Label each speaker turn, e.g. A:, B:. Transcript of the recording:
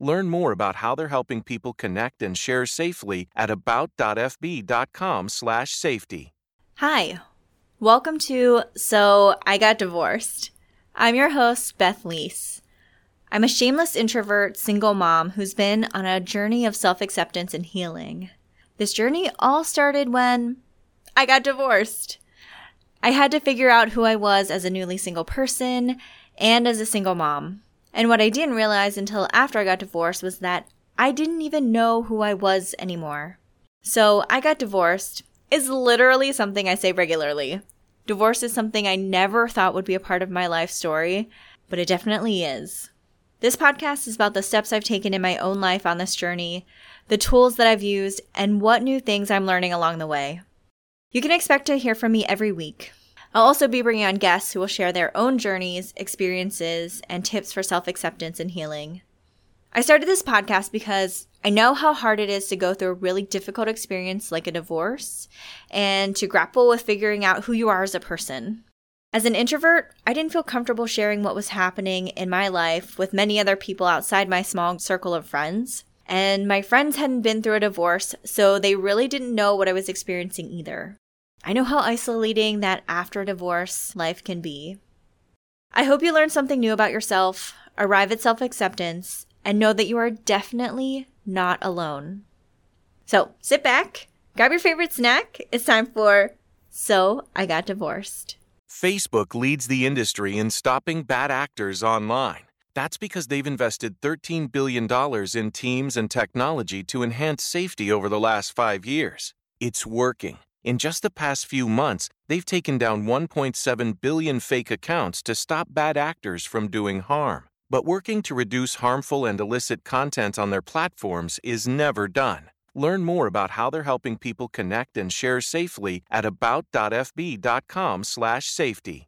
A: Learn more about how they're helping people connect and share safely at about.fb.com/safety.
B: Hi. Welcome to So I Got Divorced. I'm your host, Beth Leese. I'm a shameless introvert, single mom who's been on a journey of self acceptance and healing. This journey all started when I got divorced. I had to figure out who I was as a newly single person and as a single mom. And what I didn't realize until after I got divorced was that I didn't even know who I was anymore. So, I got divorced is literally something I say regularly. Divorce is something I never thought would be a part of my life story, but it definitely is. This podcast is about the steps I've taken in my own life on this journey, the tools that I've used, and what new things I'm learning along the way. You can expect to hear from me every week. I'll also be bringing on guests who will share their own journeys, experiences, and tips for self acceptance and healing. I started this podcast because I know how hard it is to go through a really difficult experience like a divorce and to grapple with figuring out who you are as a person. As an introvert, I didn't feel comfortable sharing what was happening in my life with many other people outside my small circle of friends. And my friends hadn't been through a divorce, so they really didn't know what I was experiencing either. I know how isolating that after divorce life can be. I hope you learned something new about yourself, arrive at self acceptance, and know that you are definitely not alone. So sit back, grab your favorite snack. It's time for So I Got Divorced.
A: Facebook leads the industry in stopping bad actors online. That's because they've invested $13 billion in teams and technology to enhance safety over the last five years. It's working. In just the past few months, they've taken down 1.7 billion fake accounts to stop bad actors from doing harm. But working to reduce harmful and illicit content on their platforms is never done. Learn more about how they're helping people connect and share safely at about.fb.com/safety.